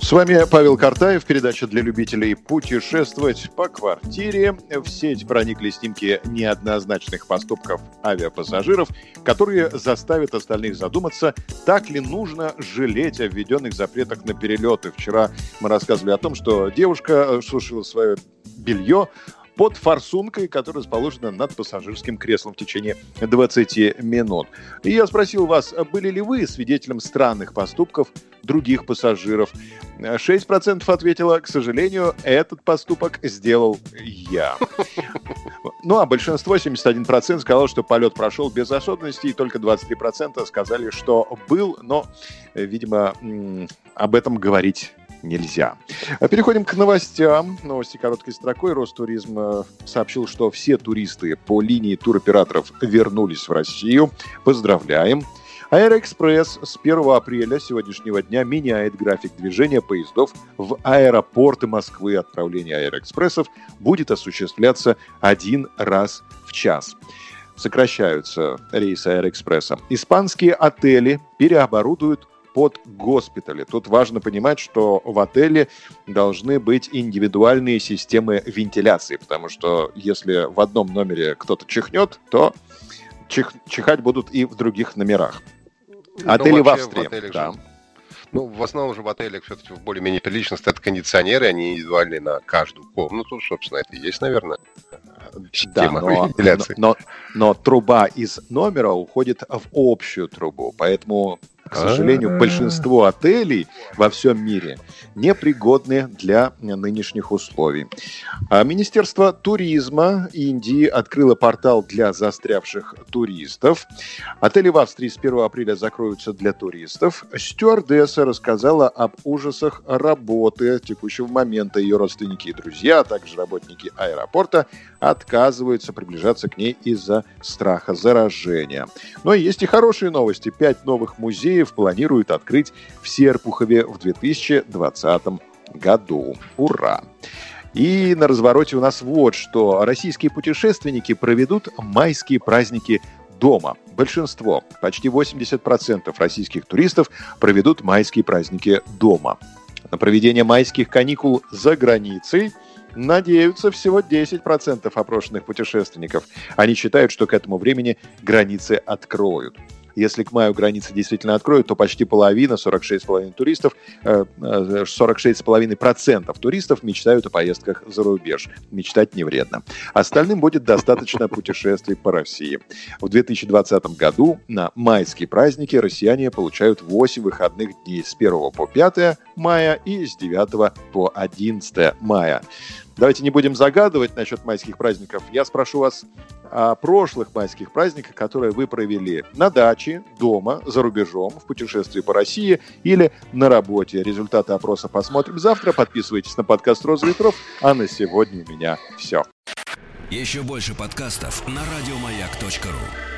С вами Павел Картаев, передача для любителей путешествовать по квартире. В сеть проникли снимки неоднозначных поступков авиапассажиров, которые заставят остальных задуматься, так ли нужно жалеть о введенных запретах на перелеты. Вчера мы рассказывали о том, что девушка сушила свое белье, под форсункой, которая расположена над пассажирским креслом в течение 20 минут. И я спросил вас, были ли вы свидетелем странных поступков других пассажиров? 6% ответило, к сожалению, этот поступок сделал я. Ну, а большинство, 71%, сказало, что полет прошел без особенностей, и только 23% сказали, что был, но, видимо, об этом говорить нельзя. Переходим к новостям. Новости короткой строкой. Ростуризм э, сообщил, что все туристы по линии туроператоров вернулись в Россию. Поздравляем. Аэроэкспресс с 1 апреля сегодняшнего дня меняет график движения поездов в аэропорты Москвы. Отправление аэроэкспрессов будет осуществляться один раз в час сокращаются рейсы Аэроэкспресса. Испанские отели переоборудуют под госпитали. Тут важно понимать, что в отеле должны быть индивидуальные системы вентиляции, потому что если в одном номере кто-то чихнет, то чих, чихать будут и в других номерах. Ну, Отели в Австрии. В да. Же, ну, в основном же в отелях все-таки более-менее прилично стоят кондиционеры, они индивидуальные на каждую комнату, собственно, это и есть, наверное, система да, но, вентиляции. Но, но, но труба из номера уходит в общую трубу, поэтому к сожалению, большинство отелей во всем мире непригодны для нынешних условий. А Министерство туризма Индии открыло портал для застрявших туристов. Отели в Австрии с 1 апреля закроются для туристов. Стюардесса рассказала об ужасах работы текущего момента. Ее родственники и друзья, а также работники аэропорта отказываются приближаться к ней из-за страха заражения. Но есть и хорошие новости. Пять новых музеев музеев планируют открыть в Серпухове в 2020 году. Ура! И на развороте у нас вот что. Российские путешественники проведут майские праздники дома. Большинство, почти 80% российских туристов проведут майские праздники дома. На проведение майских каникул за границей надеются всего 10% опрошенных путешественников. Они считают, что к этому времени границы откроют. Если к маю границы действительно откроют, то почти половина, 46,5 туристов, 46,5 э, процентов туристов мечтают о поездках за рубеж. Мечтать не вредно. Остальным будет достаточно путешествий по России. В 2020 году на майские праздники россияне получают 8 выходных дней с 1 по 5 мая и с 9 по 11 мая. Давайте не будем загадывать насчет майских праздников. Я спрошу вас о прошлых майских праздниках, которые вы провели на даче, дома, за рубежом, в путешествии по России или на работе. Результаты опроса посмотрим завтра. Подписывайтесь на подкаст «Роза ветров». А на сегодня у меня все. Еще больше подкастов на радиомаяк.ру